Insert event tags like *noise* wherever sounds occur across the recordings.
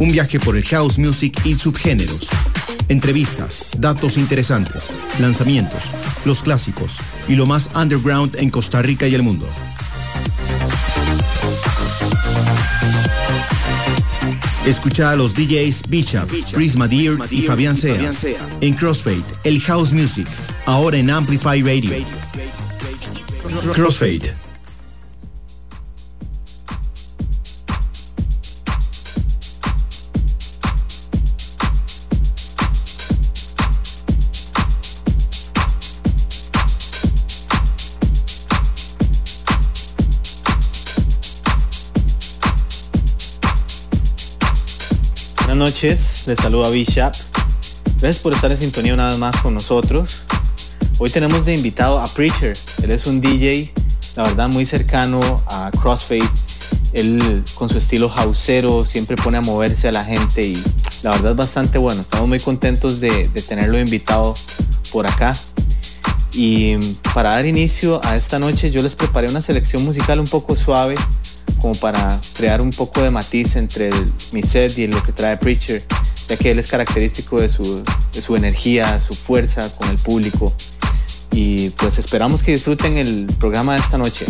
Un viaje por el house music y subgéneros. Entrevistas, datos interesantes, lanzamientos, los clásicos y lo más underground en Costa Rica y el mundo. Escucha a los DJs Bishop, Prisma Deer y Fabián Seas en Crossfade, el House Music, ahora en Amplify Radio. Crossfade noches, les saluda Bishop. Gracias por estar en sintonía una vez más con nosotros. Hoy tenemos de invitado a Preacher. Él es un DJ, la verdad, muy cercano a Crossfade. Él con su estilo houseero siempre pone a moverse a la gente y la verdad es bastante bueno. Estamos muy contentos de tenerlo invitado por acá. Y para dar inicio a esta noche yo les preparé una selección musical un poco suave como para crear un poco de matiz entre mi set y lo que trae Preacher, ya que él es característico de su, de su energía, su fuerza con el público. Y pues esperamos que disfruten el programa de esta noche.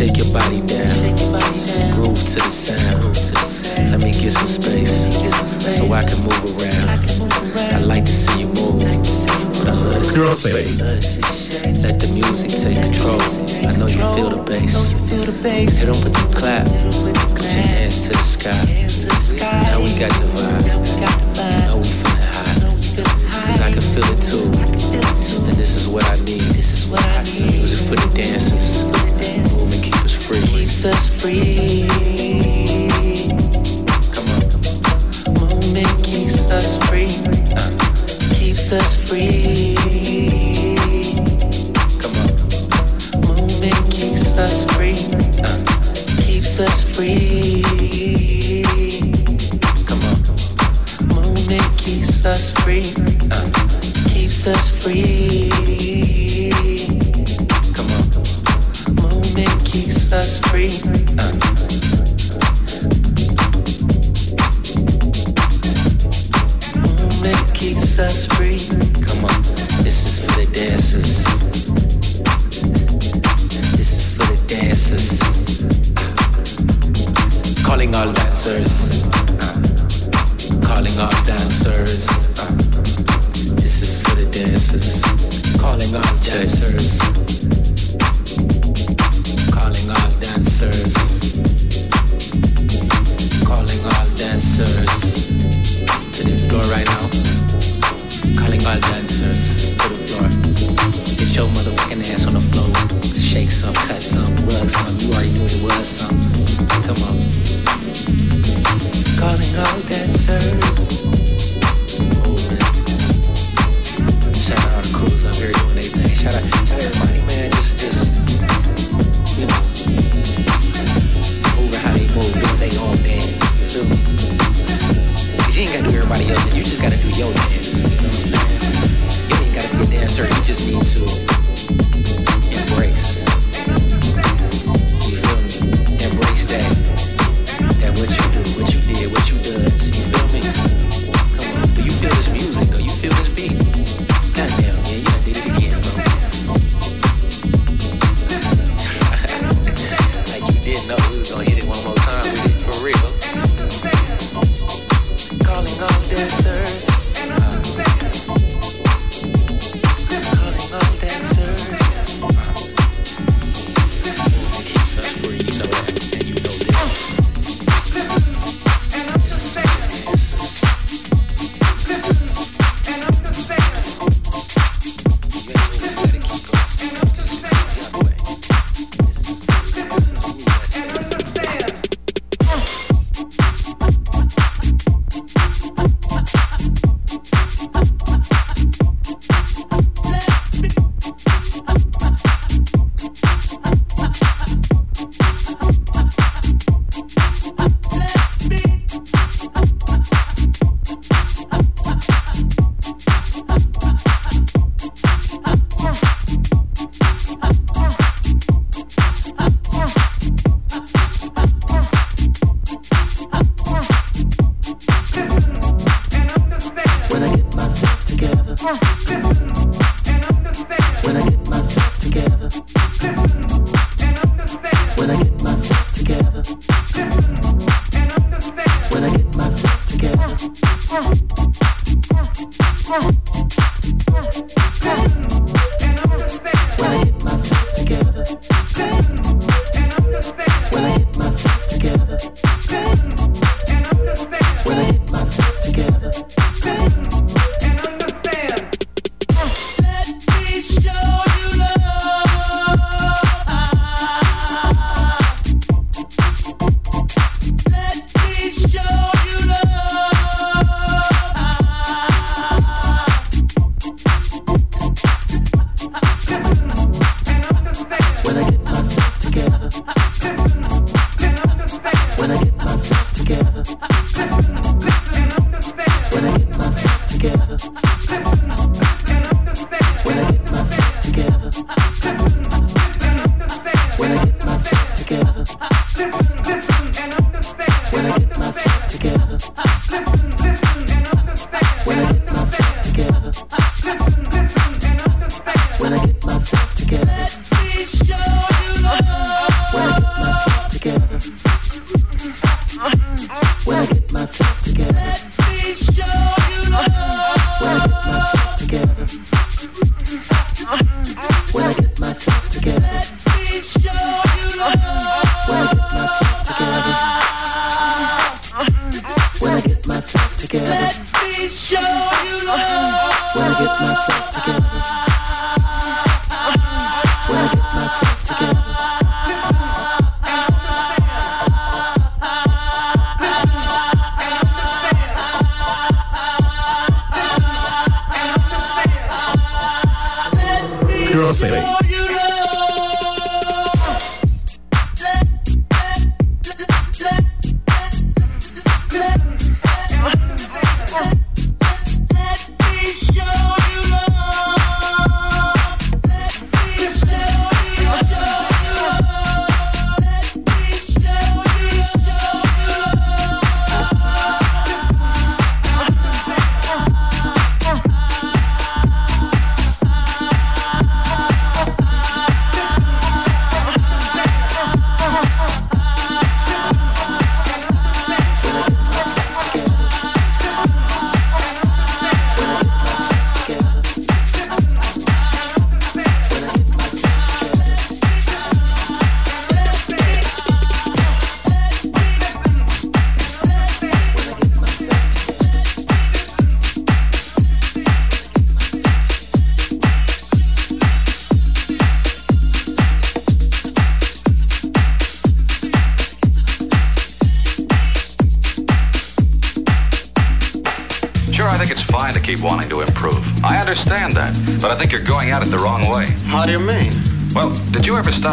Shake your body down. Groove to the sound. Let me get some space so I can move around. I like to see you move. But I love to Let the music take control. I know you feel the bass. Hit on with the clap. Put your hands to the sky. Now we got the vibe. You know we feeling high. Cause I can feel it too. And this is what I need. Music for the dancers free. Keeps us free. Come on. Moment keeps us free. Uh, keeps us free. Come on. Moment keeps us free. Uh, keeps us free. Come on. Moment keeps us free. Uh, keeps us free. us free. Uh. Mm-hmm, keeps us free. Come on, this is for the dancers. This is for the dancers. Calling all dancers.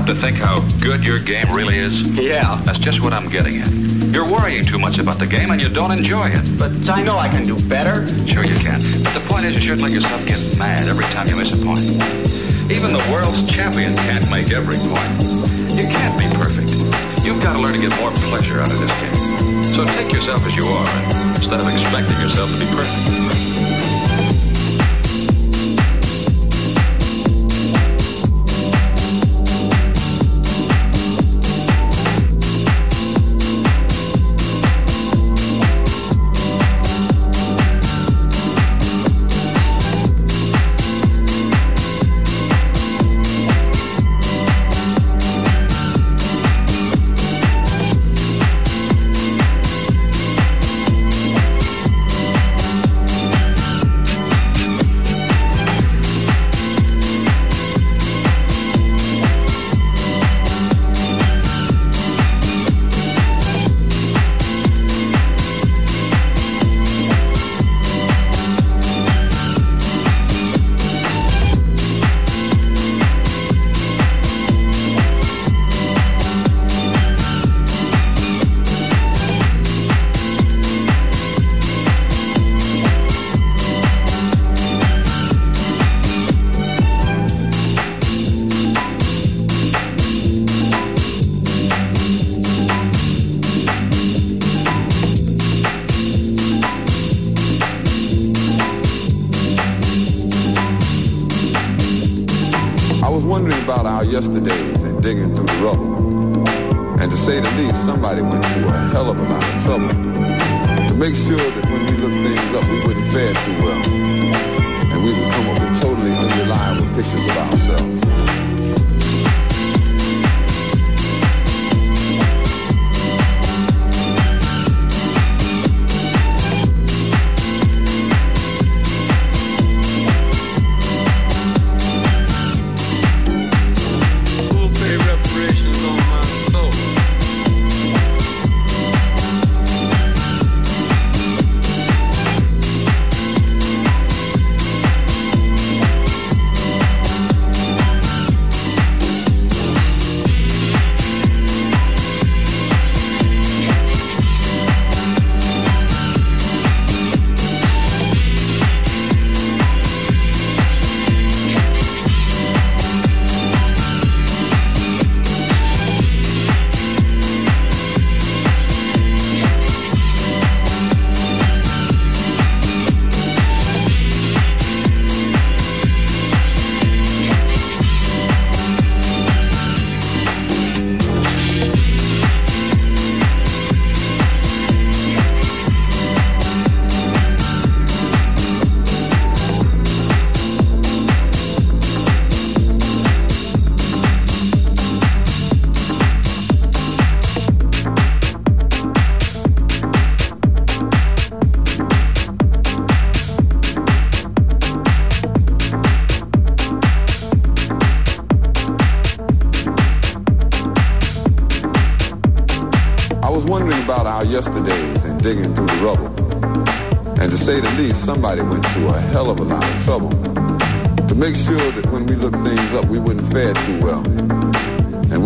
To think how good your game really is? Yeah. That's just what I'm getting at. You're worrying too much about the game and you don't enjoy it. But I know I can do better. Sure you can. But the point is you shouldn't let yourself get mad every time you miss a point. Even the world's champion can't make every point. You can't be perfect. You've got to learn to get more pleasure out of this game. So take yourself as you are instead of expecting yourself to be perfect.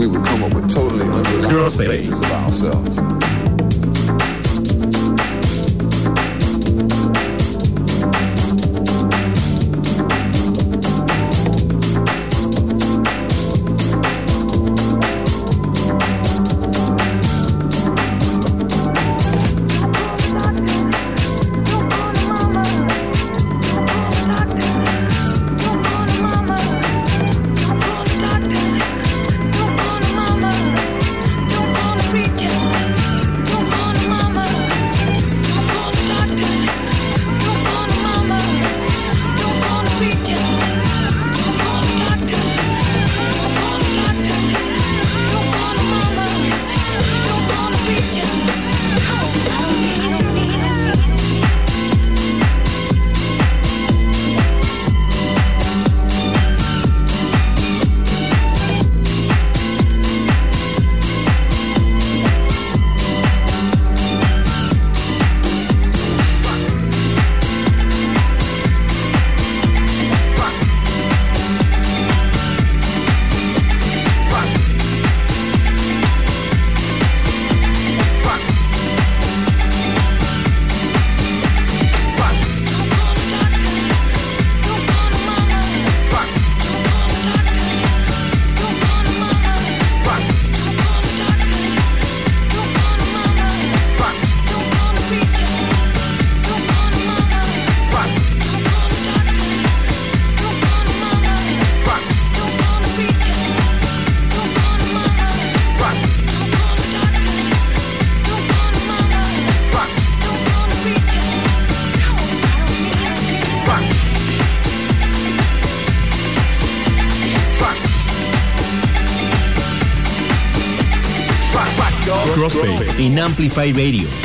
we would come up with totally unrealistic pictures of ourselves. Amplify Radio.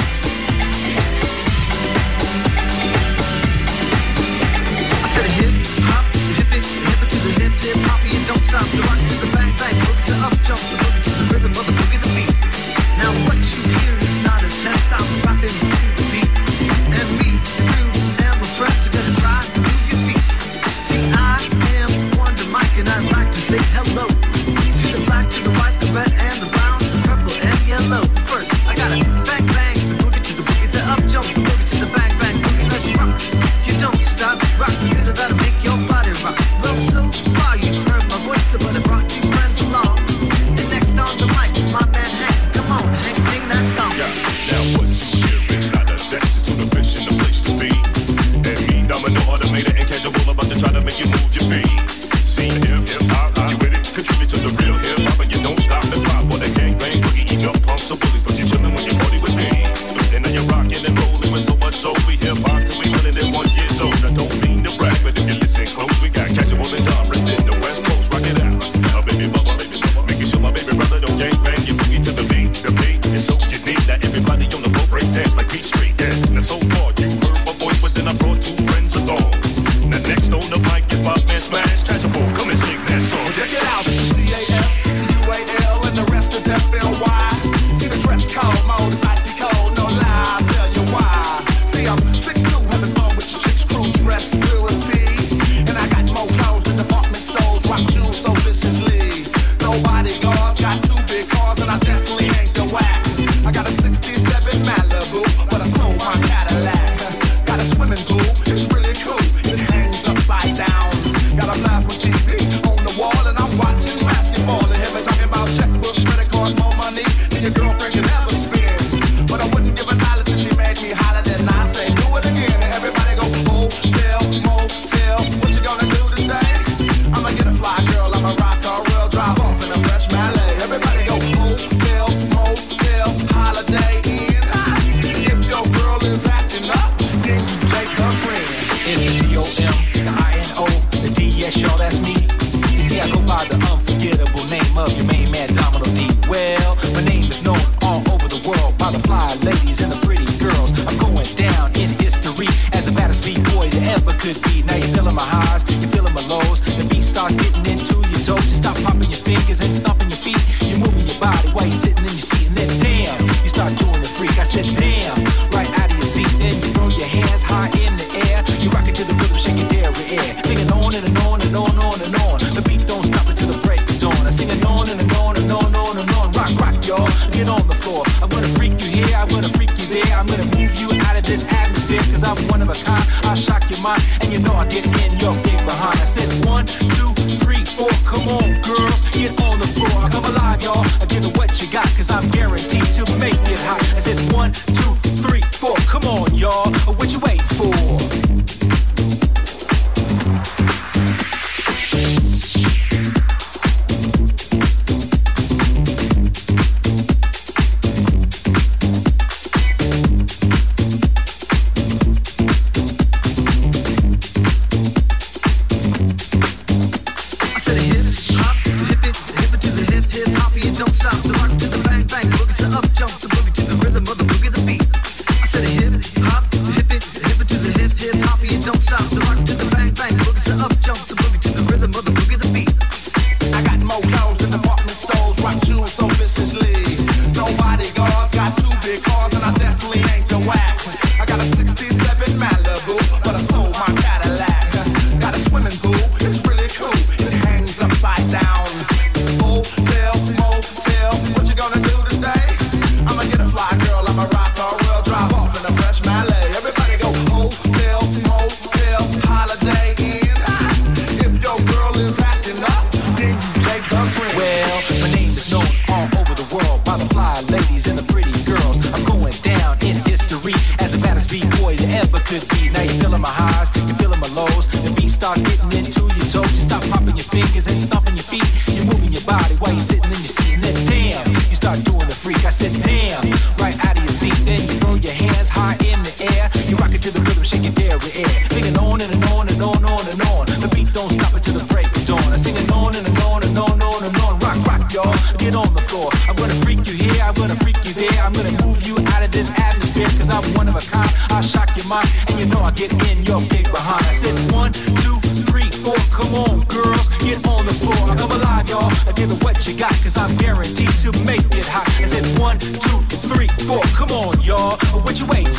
got, cause I'm guaranteed to make it hot. Is it one, two, three, four? Come on, y'all. What you waiting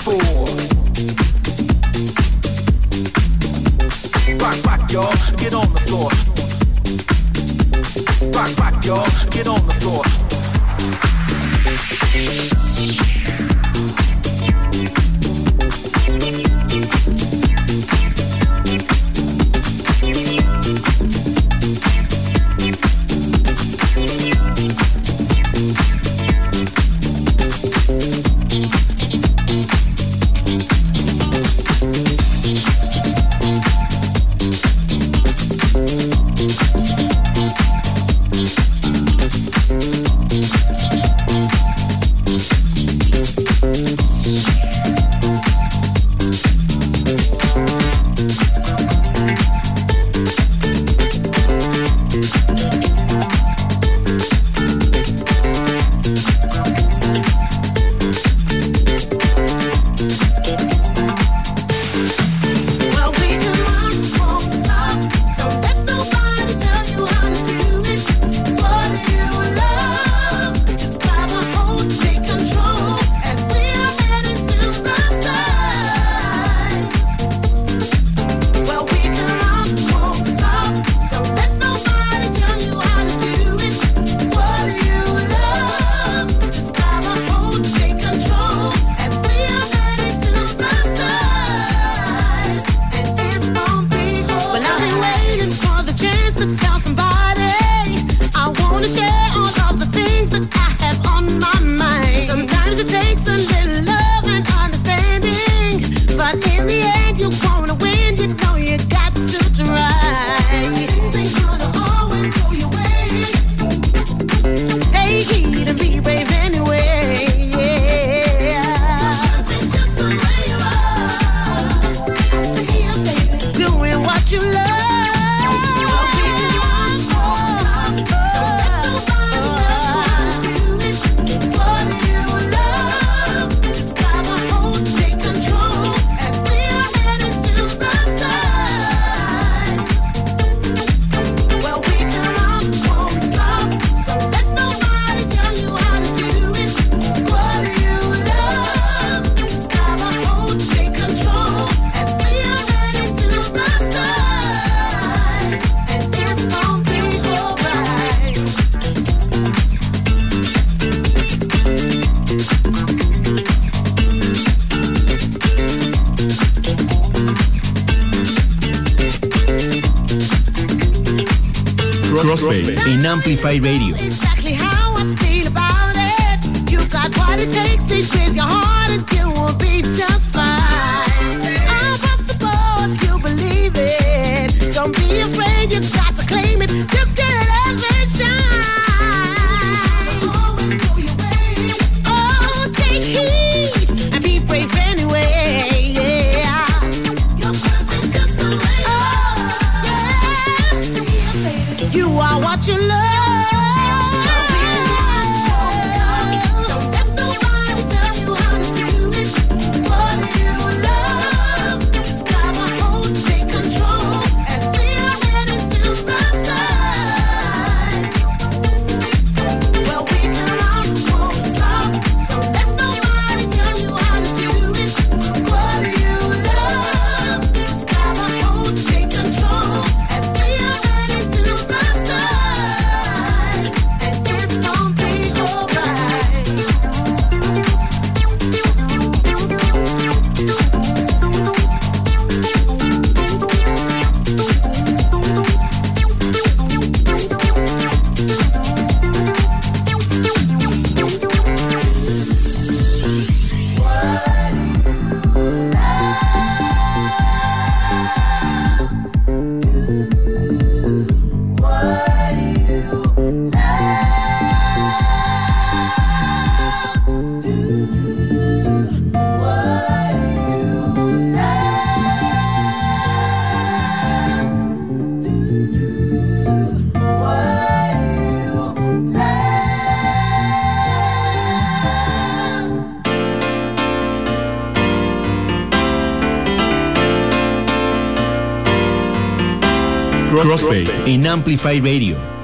Amplify Radio.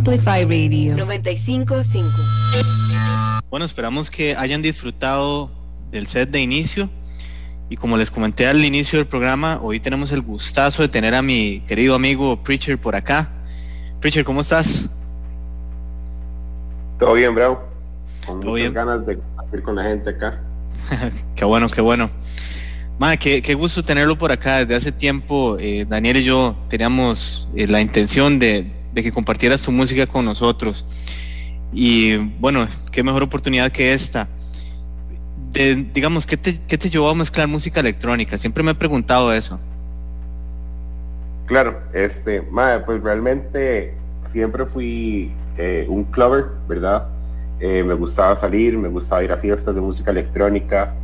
Amplify Radio. 95.5. Bueno, esperamos que hayan disfrutado del set de inicio. Y como les comenté al inicio del programa, hoy tenemos el gustazo de tener a mi querido amigo Preacher por acá. Preacher, ¿cómo estás? Todo bien, bro. Con Todo muchas bien. ganas de compartir con la gente acá. *laughs* Qué bueno, qué bueno. Madre, qué, qué gusto tenerlo por acá. Desde hace tiempo, eh, Daniel y yo teníamos eh, la intención de, de que compartieras tu música con nosotros. Y bueno, qué mejor oportunidad que esta. De, digamos, ¿qué te, ¿qué te llevó a mezclar música electrónica? Siempre me he preguntado eso. Claro, este, madre, pues realmente siempre fui eh, un clubber, ¿verdad? Eh, me gustaba salir, me gustaba ir a fiestas de música electrónica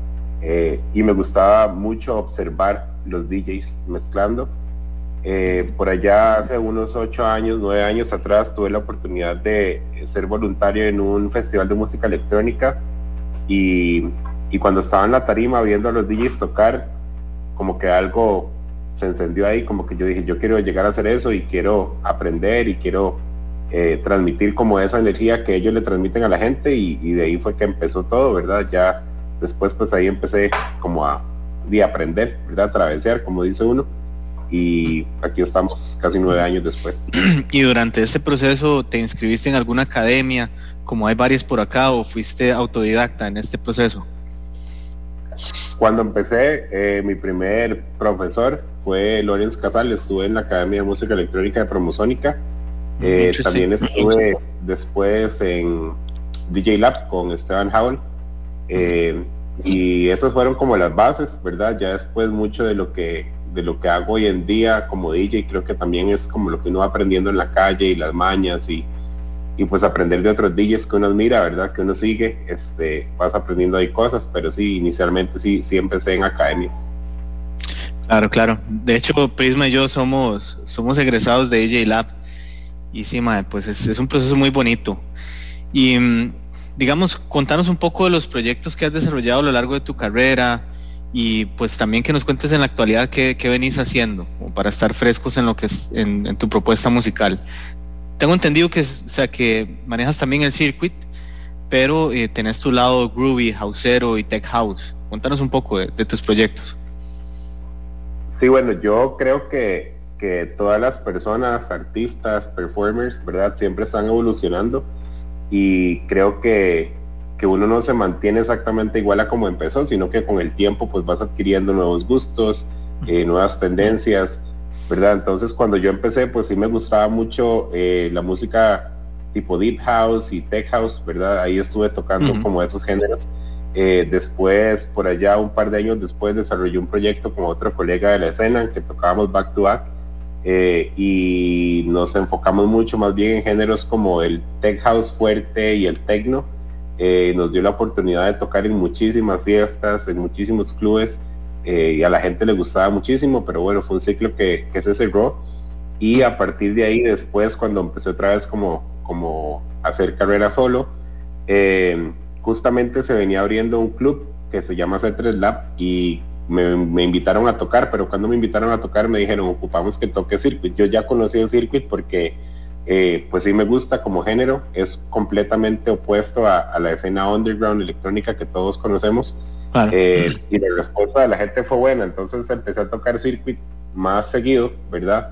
eh, y me gustaba mucho observar los DJs mezclando. Eh, por allá hace unos ocho años, nueve años atrás, tuve la oportunidad de ser voluntario en un festival de música electrónica y, cuando estaba en la tarima viendo a los DJs tocar, como que algo se encendió ahí, como que yo dije, yo quiero llegar a hacer eso y quiero aprender y quiero eh, transmitir como esa energía que ellos le transmiten a la gente y, de ahí fue que empezó todo, ¿verdad? Ya después pues ahí empecé como a, de aprender. A travesear, como dice uno. Y aquí estamos casi nueve años después. *clears throat* y durante este proceso, ¿te inscribiste en alguna academia, como hay varias por acá, o fuiste autodidacta en este proceso? Cuando empecé, eh, mi primer profesor fue Lorenz Casal, estuve en la Academia de Música Electrónica de Promosónica. Eh, Interesting. también estuve después en DJ Lab con Esteban Howell. Eh, y esas fueron como las bases, ¿verdad? Ya después mucho de lo que de lo que hago hoy en día como DJ, creo que también es como lo que uno va aprendiendo en la calle y las mañas y, y pues aprender de otros DJs que uno admira, ¿verdad? Que uno sigue, este, vas aprendiendo ahí cosas, pero sí, inicialmente sí, sí empecé en academias. Claro, claro. De hecho, Prisma y yo somos, somos egresados de DJ Lab. Y sí, mae, pues es, es un proceso muy bonito. Y mm, digamos, contanos un poco de los proyectos que has desarrollado a lo largo de tu carrera y pues también que nos cuentes en la actualidad qué, qué venís haciendo para estar frescos en lo que es en, tu propuesta musical. Tengo entendido que, o sea, que manejas también el circuit, pero eh, tenés tu lado groovy, houseero y tech house. Contanos un poco de, de tus proyectos. Sí, bueno, yo creo que que todas las personas, artistas, performers, ¿verdad? Siempre están evolucionando y creo que, que uno no se mantiene exactamente igual a como empezó, sino que con el tiempo pues vas adquiriendo nuevos gustos, eh, nuevas tendencias, ¿verdad? Entonces cuando yo empecé pues sí me gustaba mucho eh, la música tipo deep house y tech house, ¿verdad? Ahí estuve tocando como esos géneros. Eh, después, por allá, un par de años después, desarrollé un proyecto con otro colega de la escena que tocábamos back to back eh, y nos enfocamos mucho más bien en géneros como el tech house fuerte y el techno. Eh, nos dio la oportunidad de tocar en muchísimas fiestas, en muchísimos clubes eh, y a la gente le gustaba muchísimo, pero bueno, fue un ciclo que, se cerró y a partir de ahí después cuando empecé otra vez como, como hacer carrera solo, eh, justamente se venía abriendo un club que se llama C3 Lab y me, me invitaron a tocar, pero cuando me invitaron a tocar me dijeron, ocupamos que toque Circuit. Yo ya conocí el Circuit porque eh, pues sí me gusta como género, es completamente opuesto a, a la escena underground electrónica que todos conocemos. Claro. Eh, y la respuesta de la gente fue buena, entonces empecé a tocar Circuit más seguido, ¿verdad?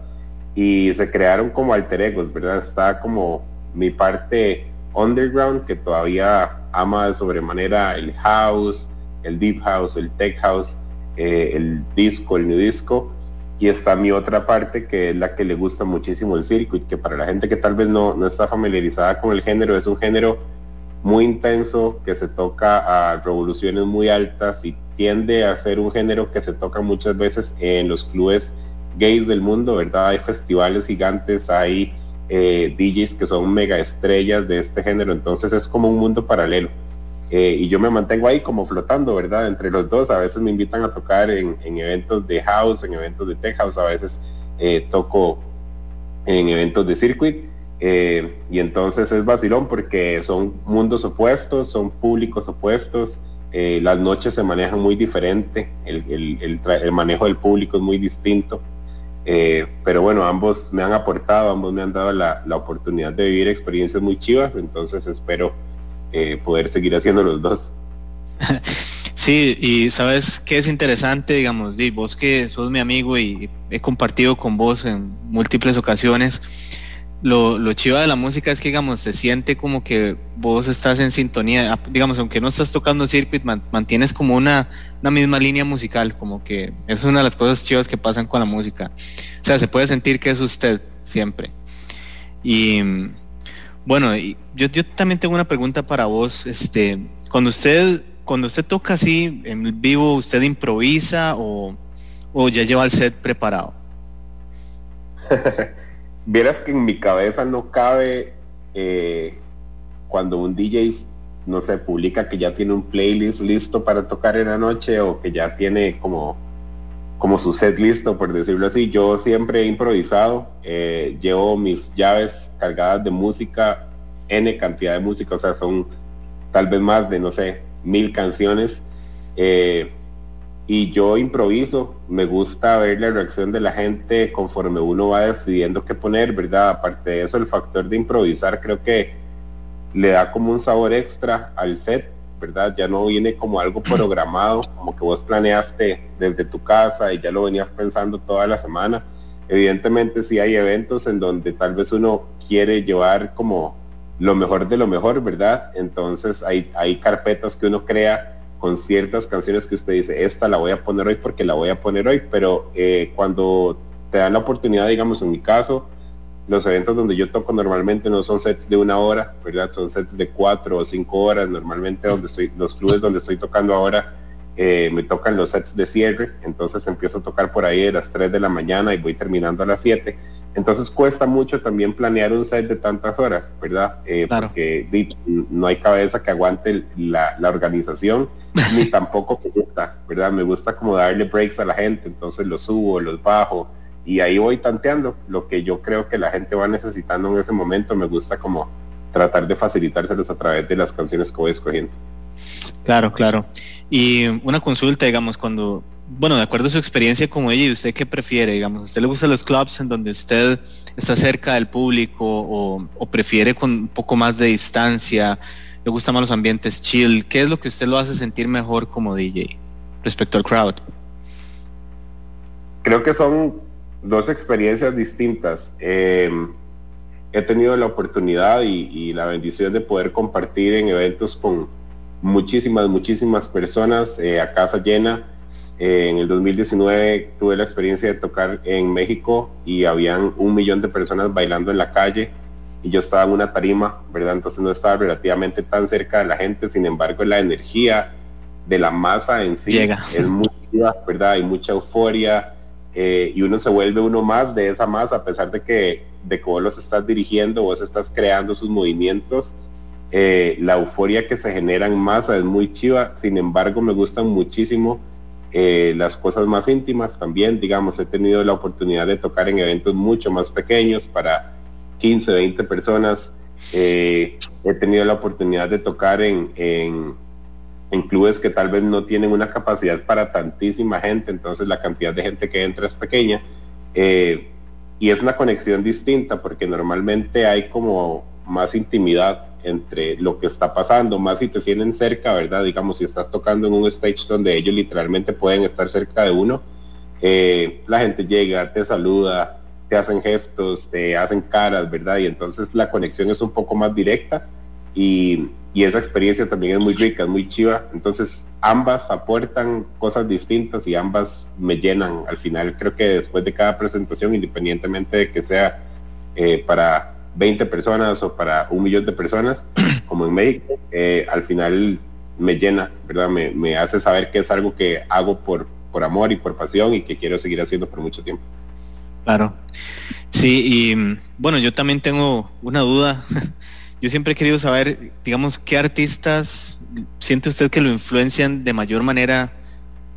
Y se crearon como alter egos, ¿verdad? Está como mi parte underground que todavía ama de sobremanera el house, el deep house, el tech house, eh, el disco, el new disco. Y está mi otra parte que es la que le gusta muchísimo el circuit, que para la gente que tal vez no, no está familiarizada con el género, es un género muy intenso, que se toca a revoluciones muy altas y tiende a ser un género que se toca muchas veces en los clubes gays del mundo, ¿verdad? Hay festivales gigantes, hay eh, DJs que son mega estrellas de este género, entonces es como un mundo paralelo. Eh, y yo me mantengo ahí como flotando, ¿verdad? Entre los dos, a veces me invitan a tocar en, en eventos de house, en eventos de tech house, a veces eh, toco en eventos de circuit. eh, y entonces es vacilón porque son mundos opuestos, son públicos opuestos, las noches se manejan muy diferente, el, el- el manejo del público es muy distinto. Pero bueno, ambos me han aportado, ambos me han dado la, la oportunidad de vivir experiencias muy chivas, entonces espero eh, poder seguir haciendo los dos. *laughs* Sí, y sabes que es interesante, digamos, di, vos que sos mi amigo y he compartido con vos en múltiples ocasiones, lo, lo chiva de la música es que, digamos, se siente como que vos estás en sintonía, digamos, aunque no estás tocando circuit, man- mantienes como una, una misma línea musical, como que es una de las cosas chivas que pasan con la música. O sea, se puede sentir que es usted siempre. Y bueno, y yo, yo también tengo una pregunta para vos. Este, cuando usted, cuando usted toca así en vivo, ¿usted improvisa o, ya lleva el set preparado? *laughs* Vieras que en mi cabeza no cabe eh, cuando un DJ, no sé, publica que ya tiene un playlist listo para tocar en la noche o que ya tiene como, como su set listo, por decirlo así. Yo siempre he improvisado, eh, llevo mis llaves cargadas de música, N cantidad de música, o sea, son tal vez más de, no sé, mil canciones. eh, y yo improviso, me gusta ver la reacción de la gente conforme uno va decidiendo qué poner, ¿verdad? Aparte de eso, el factor de improvisar creo que le da como un sabor extra al set, ¿verdad? Ya no viene como algo *clears throat* programado, como que vos planeaste desde tu casa y ya lo venías pensando toda la semana. Evidentemente sí hay eventos en donde tal vez uno quiere llevar como lo mejor de lo mejor, ¿verdad? Entonces hay, hay carpetas que uno crea con ciertas canciones que usted dice, esta la voy a poner hoy porque la voy a poner hoy, pero eh, cuando te dan la oportunidad, digamos en mi caso, los eventos donde yo toco normalmente no son sets de una hora, ¿verdad? Son sets de cuatro o cinco horas, normalmente donde estoy, los clubes donde estoy tocando ahora eh, me tocan los sets de cierre, entonces empiezo a tocar por ahí de las 3 de la mañana y voy terminando a las 7. Entonces cuesta mucho también planear un set de tantas horas, ¿verdad? Eh, Porque di, no hay cabeza que aguante la, la organización, *laughs* ni tampoco me gusta, ¿verdad? Me gusta como darle breaks a la gente, entonces los subo, los bajo, y ahí voy tanteando lo que yo creo que la gente va necesitando en ese momento. Me gusta como tratar de facilitárselos a través de las canciones que voy escogiendo. Claro, claro. Y una consulta, digamos, cuando, bueno, de acuerdo a su experiencia como ella, ¿y usted qué prefiere? Digamos, ¿a usted le gustan los clubs en donde usted está cerca del público o, prefiere con un poco más de distancia? ¿Le gustan más los ambientes chill? ¿Qué es lo que usted lo hace sentir mejor como DJ respecto al crowd? Creo que son dos experiencias distintas. Eh, he tenido la oportunidad y, y la bendición de poder compartir en eventos con muchísimas, muchísimas personas eh, a casa llena. Eh, en el 2019 tuve la experiencia de tocar en México y habían un millón de personas bailando en la calle y yo estaba en una tarima, ¿verdad? Entonces no estaba relativamente tan cerca de la gente, sin embargo la energía de la masa en sí Llega. es muy ¿verdad? Hay mucha euforia eh, y uno se vuelve uno más de esa masa a pesar de que, de vos los estás dirigiendo, vos estás creando sus movimientos. eh, la euforia que se genera en masa es muy chiva, sin embargo me gustan muchísimo eh, las cosas más íntimas también, digamos, he tenido la oportunidad de tocar en eventos mucho más pequeños para 15, 20 personas, eh, he tenido la oportunidad de tocar en, en, clubes que tal vez no tienen una capacidad para tantísima gente, entonces la cantidad de gente que entra es pequeña, eh, y es una conexión distinta porque normalmente hay como más intimidad entre lo que está pasando, más si te tienen cerca, ¿verdad? Digamos, si estás tocando en un stage donde ellos literalmente pueden estar cerca de uno, eh, la gente llega, te saluda, te hacen gestos, te hacen caras, ¿verdad? Y entonces la conexión es un poco más directa y, esa experiencia también es muy rica, es muy chiva. Entonces ambas aportan cosas distintas y ambas me llenan. Al final creo que después de cada presentación, independientemente de que sea eh, para 20 personas o para un millón de personas, *clears throat* como en México, eh, al final me llena, ¿verdad? Me, me hace saber que es algo que hago por, por amor y por pasión y que quiero seguir haciendo por mucho tiempo. Claro. Sí, y mm, bueno, yo también tengo una duda. *laughs* Yo siempre he querido saber, digamos, qué artistas siente usted que lo influencian de mayor manera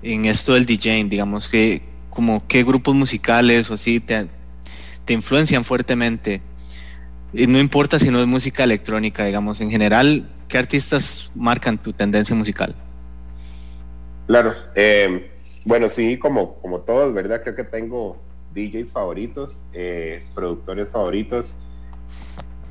en esto del DJing, digamos, que como qué grupos musicales o así te, te influencian fuertemente. Y no importa si no es música electrónica, digamos, en general, ¿qué artistas marcan tu tendencia musical? Claro, eh, bueno, sí, como, como todos, ¿verdad? Creo que tengo DJs favoritos, eh, productores favoritos.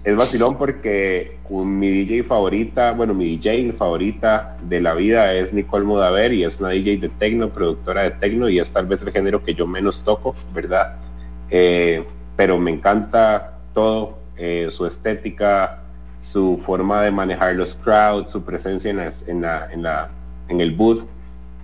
Es vacilón porque mi DJ favorita, bueno, mi DJ favorita de la vida es Nicole Modaver y es una DJ de techno, productora de techno y es tal vez el género que yo menos toco, ¿verdad? Eh, pero me encanta todo, eh, su estética, su forma de manejar los crowds, su presencia en, las- en, la, en, la, en el booth.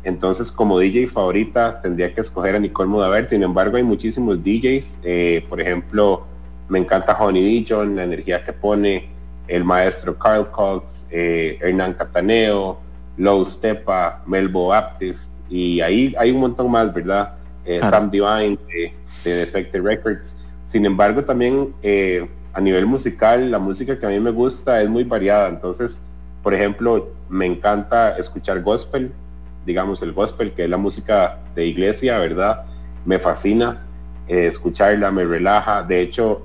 Entonces, como DJ favorita, tendría que escoger a Nicole Mudaver. Sin embargo, hay muchísimos DJs. eh, por ejemplo, me encanta Honey Dijon, la energía que pone, el maestro Carl Cox, eh, Hernán Cataneo, Low Stepa, Melbo Baptist, y ahí hay un montón más, ¿verdad? Eh. Sam Divine de, de Defected Records. Sin embargo, también eh, a nivel musical, la música que a mí me gusta es muy variada. Entonces, por ejemplo, me encanta escuchar gospel, digamos el gospel, que es la música de iglesia, ¿verdad? Me fascina eh, escucharla, me relaja. De hecho,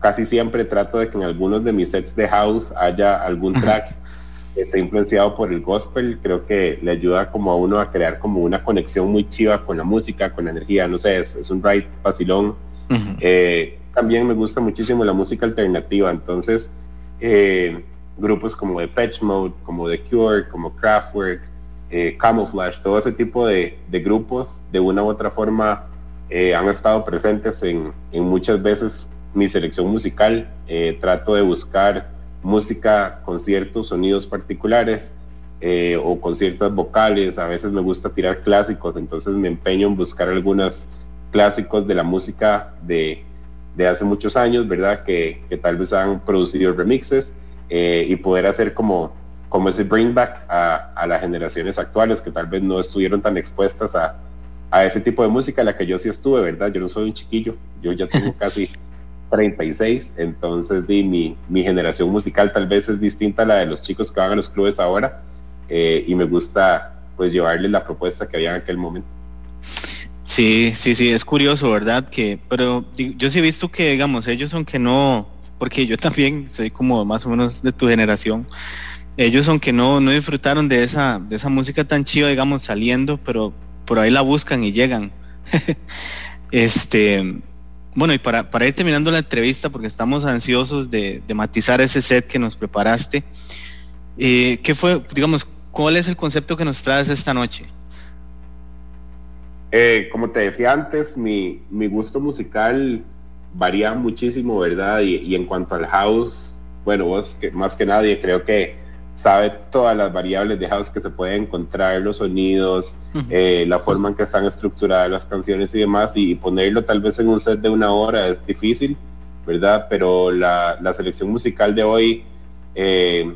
casi siempre trato de que en algunos de mis sets de house haya algún track que esté influenciado por el gospel. Creo que le ayuda como a uno a crear como una conexión muy chiva con la música, con la energía. No sé, es, es un ride vacilón. Eh, también me gusta muchísimo la música alternativa, entonces eh, grupos como Depeche Mode, como The Cure, como Kraftwerk, eh, Camouflage, todo ese tipo de, de grupos de una u otra forma eh, han estado presentes en, muchas veces mi selección musical. Trato de buscar música con ciertos sonidos particulares o con ciertas vocales. A veces me gusta tirar clásicos, entonces me empeño en buscar algunos clásicos de la música de, de hace muchos años, ¿verdad? Que, que tal vez han producido remixes eh, y poder hacer como, como ese bring back a, a las generaciones actuales que tal vez no estuvieron tan expuestas a, a ese tipo de música, la que yo sí estuve, ¿verdad? Yo no soy un chiquillo, yo ya tengo *laughs* casi 36, entonces di, mi, mi generación musical tal vez es distinta a la de los chicos que van a los clubes ahora eh, y me gusta pues llevarles la propuesta que había en aquel momento. Sí, sí, sí, es curioso, ¿verdad? Que, pero yo sí he visto que, digamos, ellos aunque no, porque yo *laughs* también soy como más o menos de tu generación, ellos aunque no, no disfrutaron de esa, de esa música tan chiva, digamos, saliendo, pero por ahí la buscan y llegan. *laughs* este, bueno, y para, para ir terminando la entrevista, porque estamos ansiosos de, de matizar ese set que nos preparaste, eh, ¿qué fue, digamos, cuál es el concepto que nos traes esta noche? Eh, como te decía antes, mi, mi gusto musical varía muchísimo, ¿verdad? Y, y en cuanto al house, bueno, vos que más que nadie creo que sabe todas las variables de house que se pueden encontrar, los sonidos, eh, la forma en que están estructuradas las canciones y demás, y, ponerlo tal vez en un set de una hora es difícil, ¿verdad? Pero la, la selección musical de hoy eh,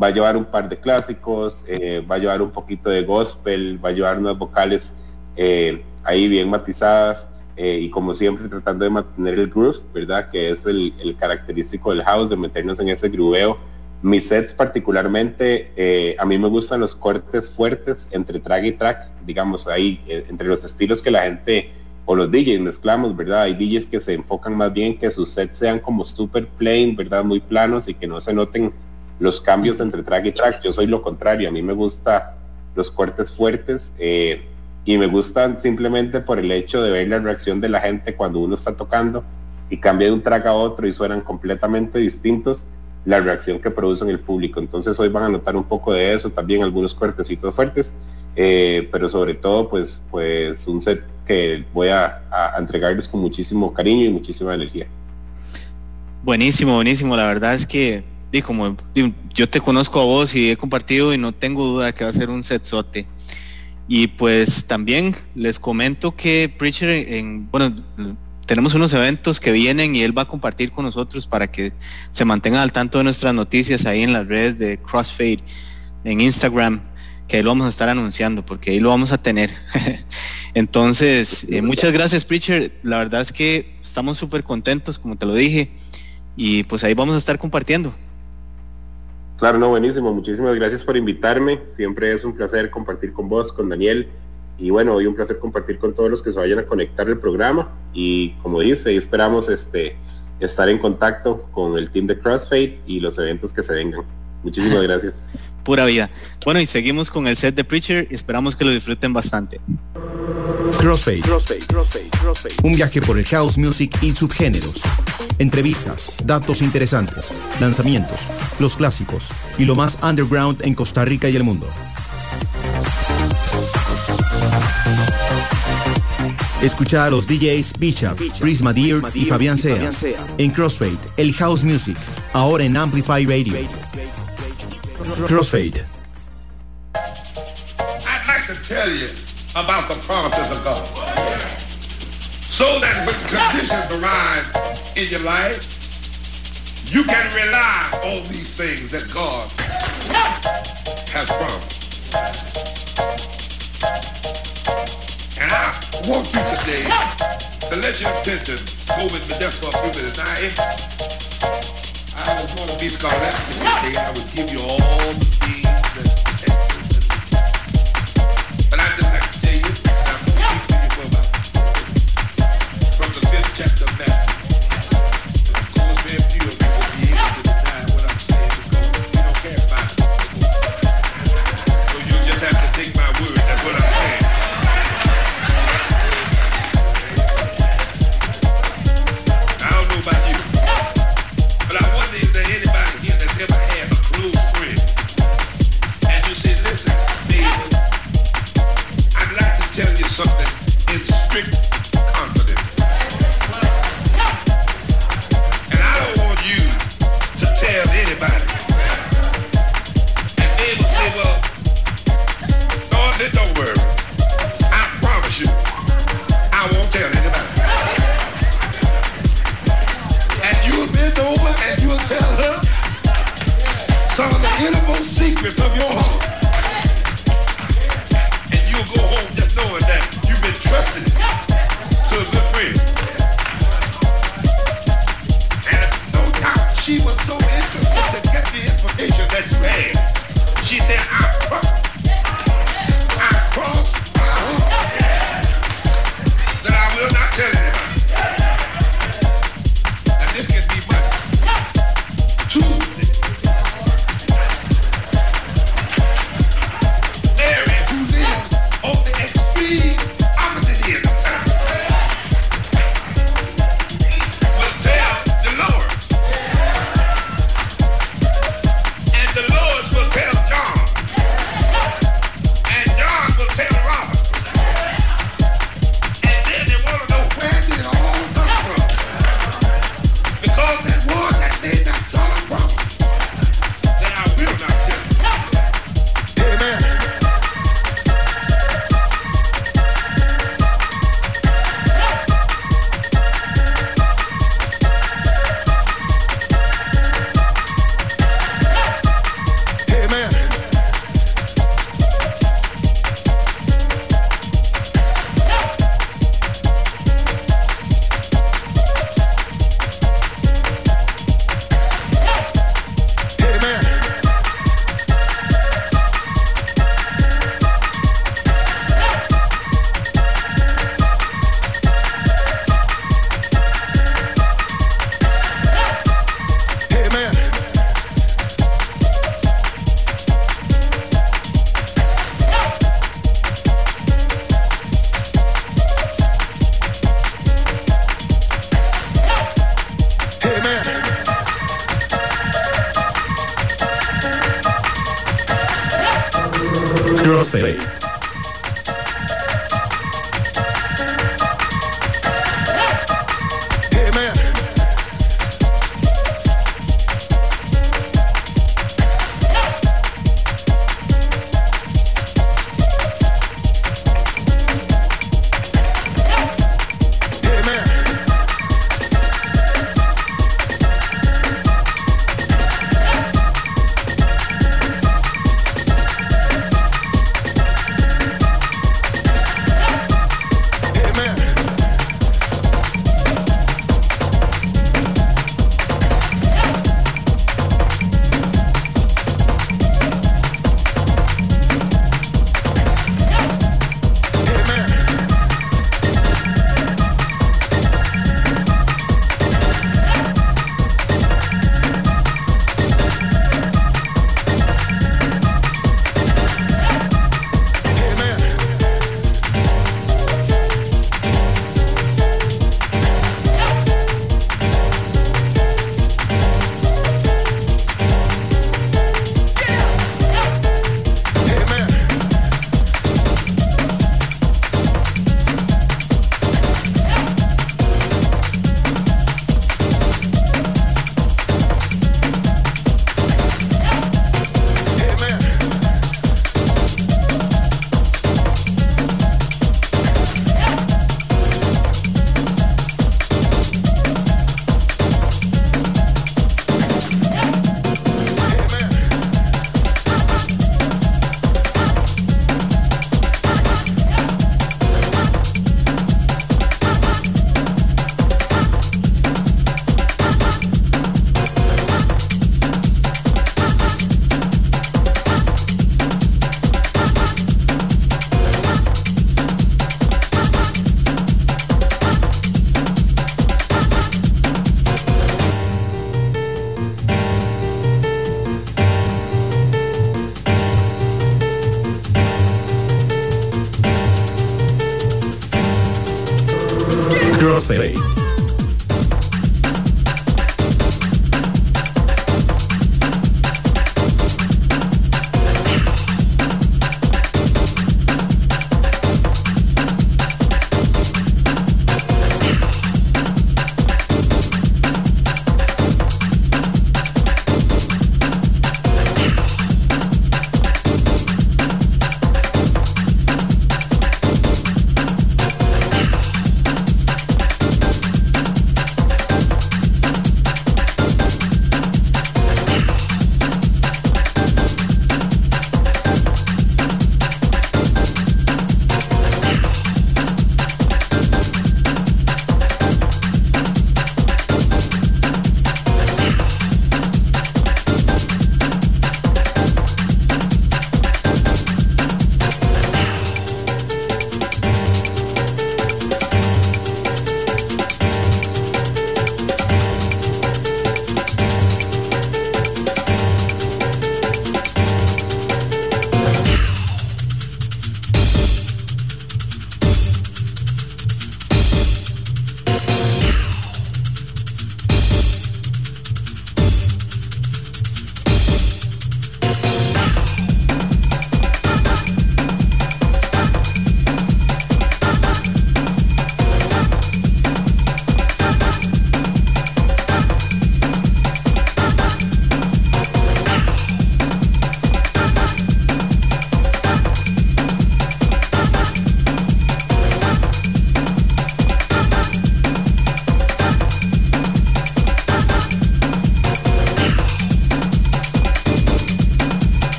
va a llevar un par de clásicos, va a llevar un poquito de gospel, va a llevar unas vocales eh, ahí bien matizadas eh, y como siempre tratando de mantener el groove, ¿verdad? Que es el, característico del house, de meternos en ese grubeo. Mis sets particularmente, eh, a mí me gustan los cortes fuertes entre track y track, digamos, ahí entre los estilos que la gente o los DJs mezclamos, ¿verdad? Hay DJs que se enfocan más bien que sus sets sean como super plain, ¿verdad? Muy planos y que no se noten los cambios entre track y track. Yo soy lo contrario, a mí me gusta los cortes fuertes y me gustan simplemente por el hecho de ver la reacción de la gente cuando uno está tocando y cambia de un track a otro y suenan completamente distintos la reacción que producen el público. Entonces hoy van a notar un poco de eso, también algunos cortecitos fuertes, eh, pero sobre todo pues, pues un set que voy a, a entregarles con muchísimo cariño y muchísima energía. Buenísimo, buenísimo. La verdad es que, di, como yo te conozco a vos y he compartido y no tengo duda que va a ser un setzote. Y pues también les comento que Preacher, en, bueno, tenemos unos eventos que vienen y él va a compartir con nosotros para que se mantengan al tanto de nuestras noticias ahí en las redes de Crossfade, en Instagram, que ahí lo vamos a estar anunciando porque ahí lo vamos a tener. *laughs* Entonces, eh, muchas gracias Preacher. La verdad es que estamos súper contentos, como te lo dije, y pues ahí vamos a estar compartiendo. Claro, no, buenísimo. Muchísimas gracias por invitarme. Siempre es un placer compartir con vos, con Daniel. Y bueno, hoy un placer compartir con todos los que se vayan a conectar al programa. Y como dice, esperamos este estar en contacto con el team de Crossfade y los eventos que se vengan. Muchísimas *laughs* gracias. Pura vida. Bueno, y seguimos con el set de Preacher y esperamos que lo disfruten bastante. Crossfade. Un viaje por el house music y subgéneros. Entrevistas, datos interesantes, lanzamientos, los clásicos y lo más underground en Costa Rica y el mundo. Escucha a los DJs Bishop, Prisma Deer y Fabián Sea en Crossfade, el house music, ahora en Amplify Radio. Crossfade. I'd like to tell you about the promises of God. So that when conditions arise in your life, you can rely on these things that God has promised. And I want you today to let your attention go with me just for a few minutes. Now, if I was to be today, I would give you all the things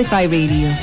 Amplify Radio.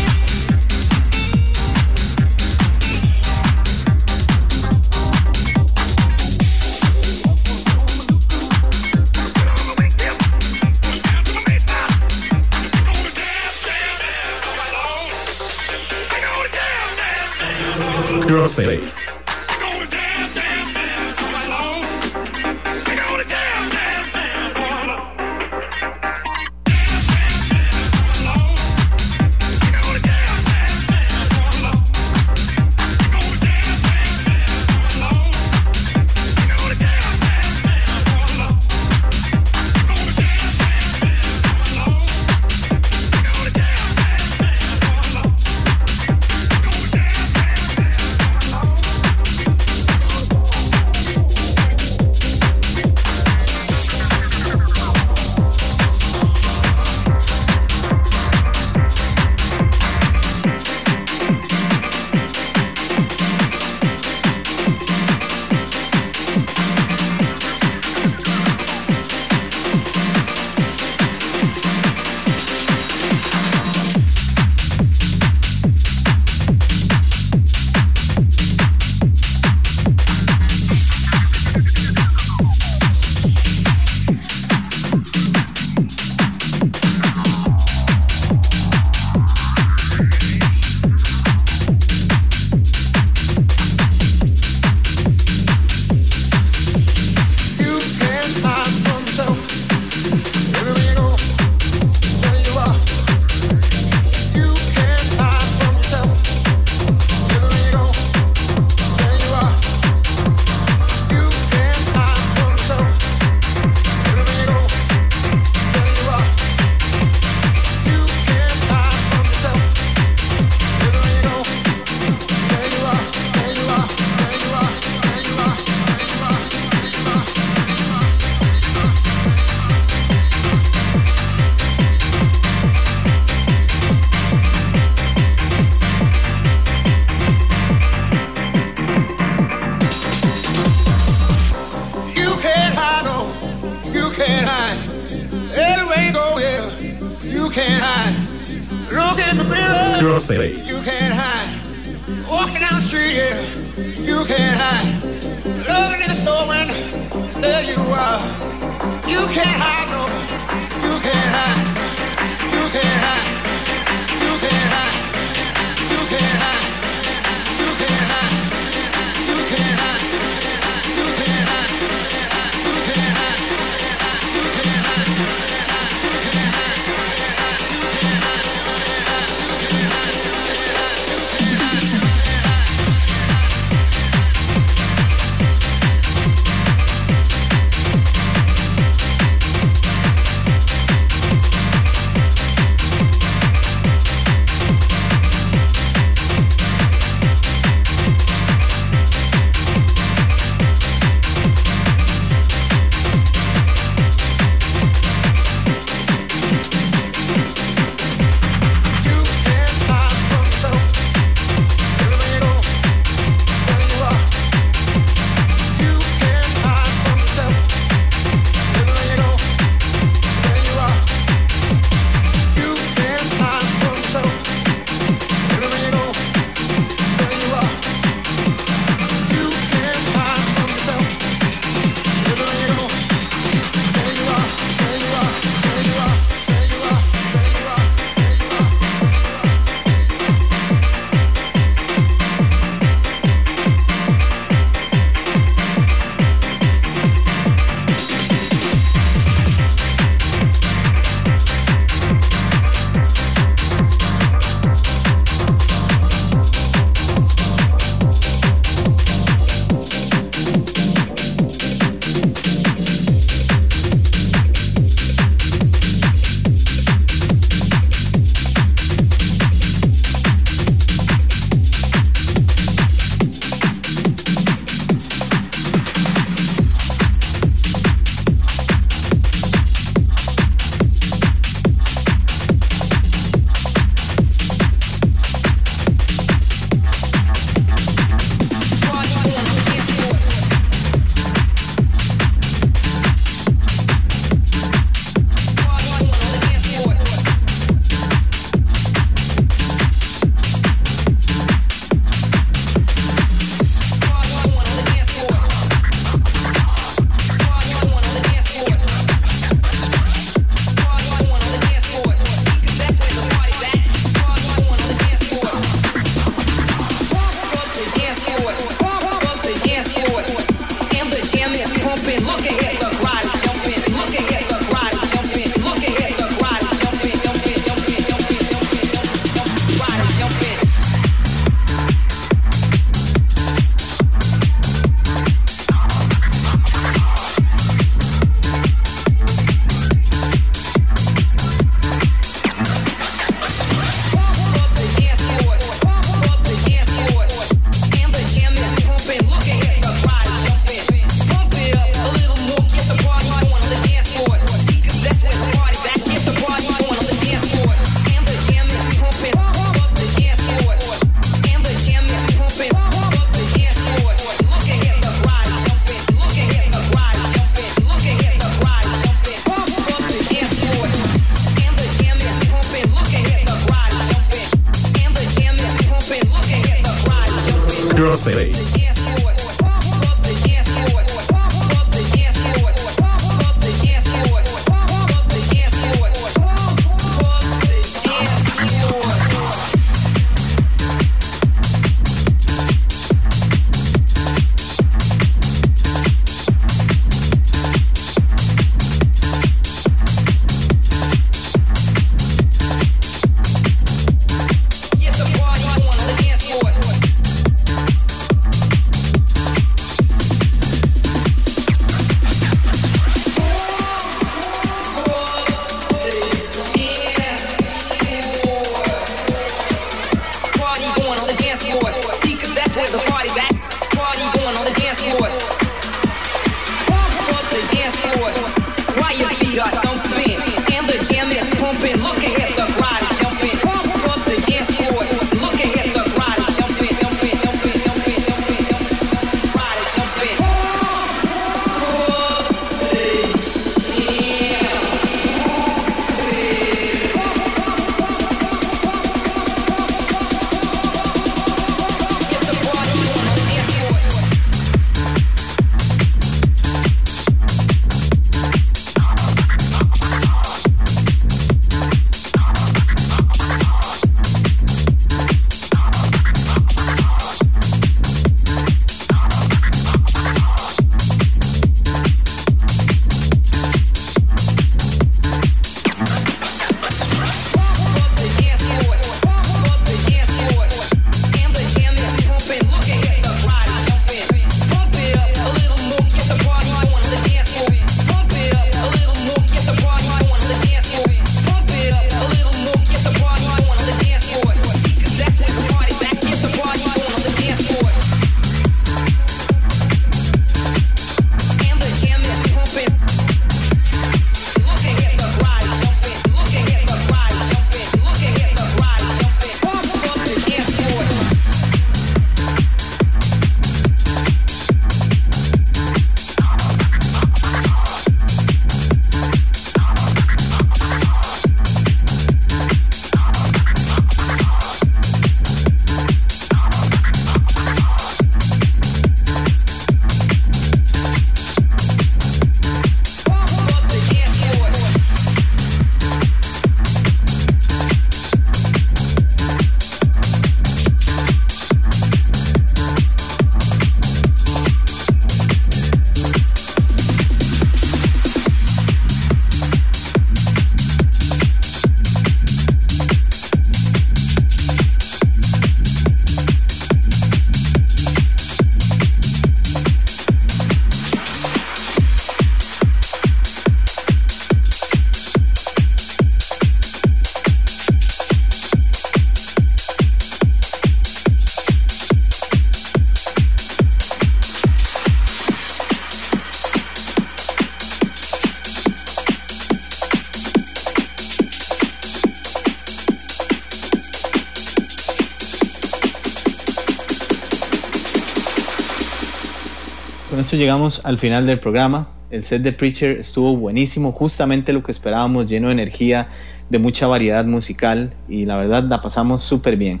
Llegamos al final del programa. El set de Preacher estuvo buenísimo, justamente lo que esperábamos, lleno de energía, de mucha variedad musical y la verdad la pasamos súper bien.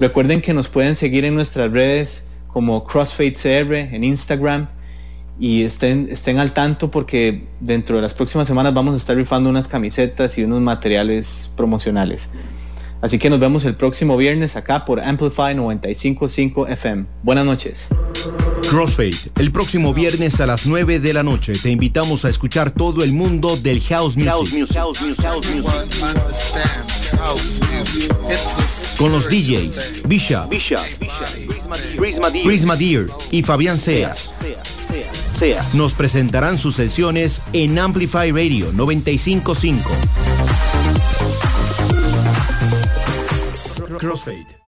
Recuerden que nos pueden seguir en nuestras redes como Crossfade CR en Instagram y estén, estén al tanto porque dentro de las próximas semanas vamos a estar rifando unas camisetas y unos materiales promocionales. Así que nos vemos el próximo viernes acá por Amplify 955 FM. Buenas noches. Crossfade, el próximo viernes a las 9 de la noche. Te invitamos a escuchar todo el mundo del house music. Con los DJs Bishop, Prisma Deer. Y Fabián Seas. Nos presentarán sus sesiones en Amplify Radio 955. Crossfade.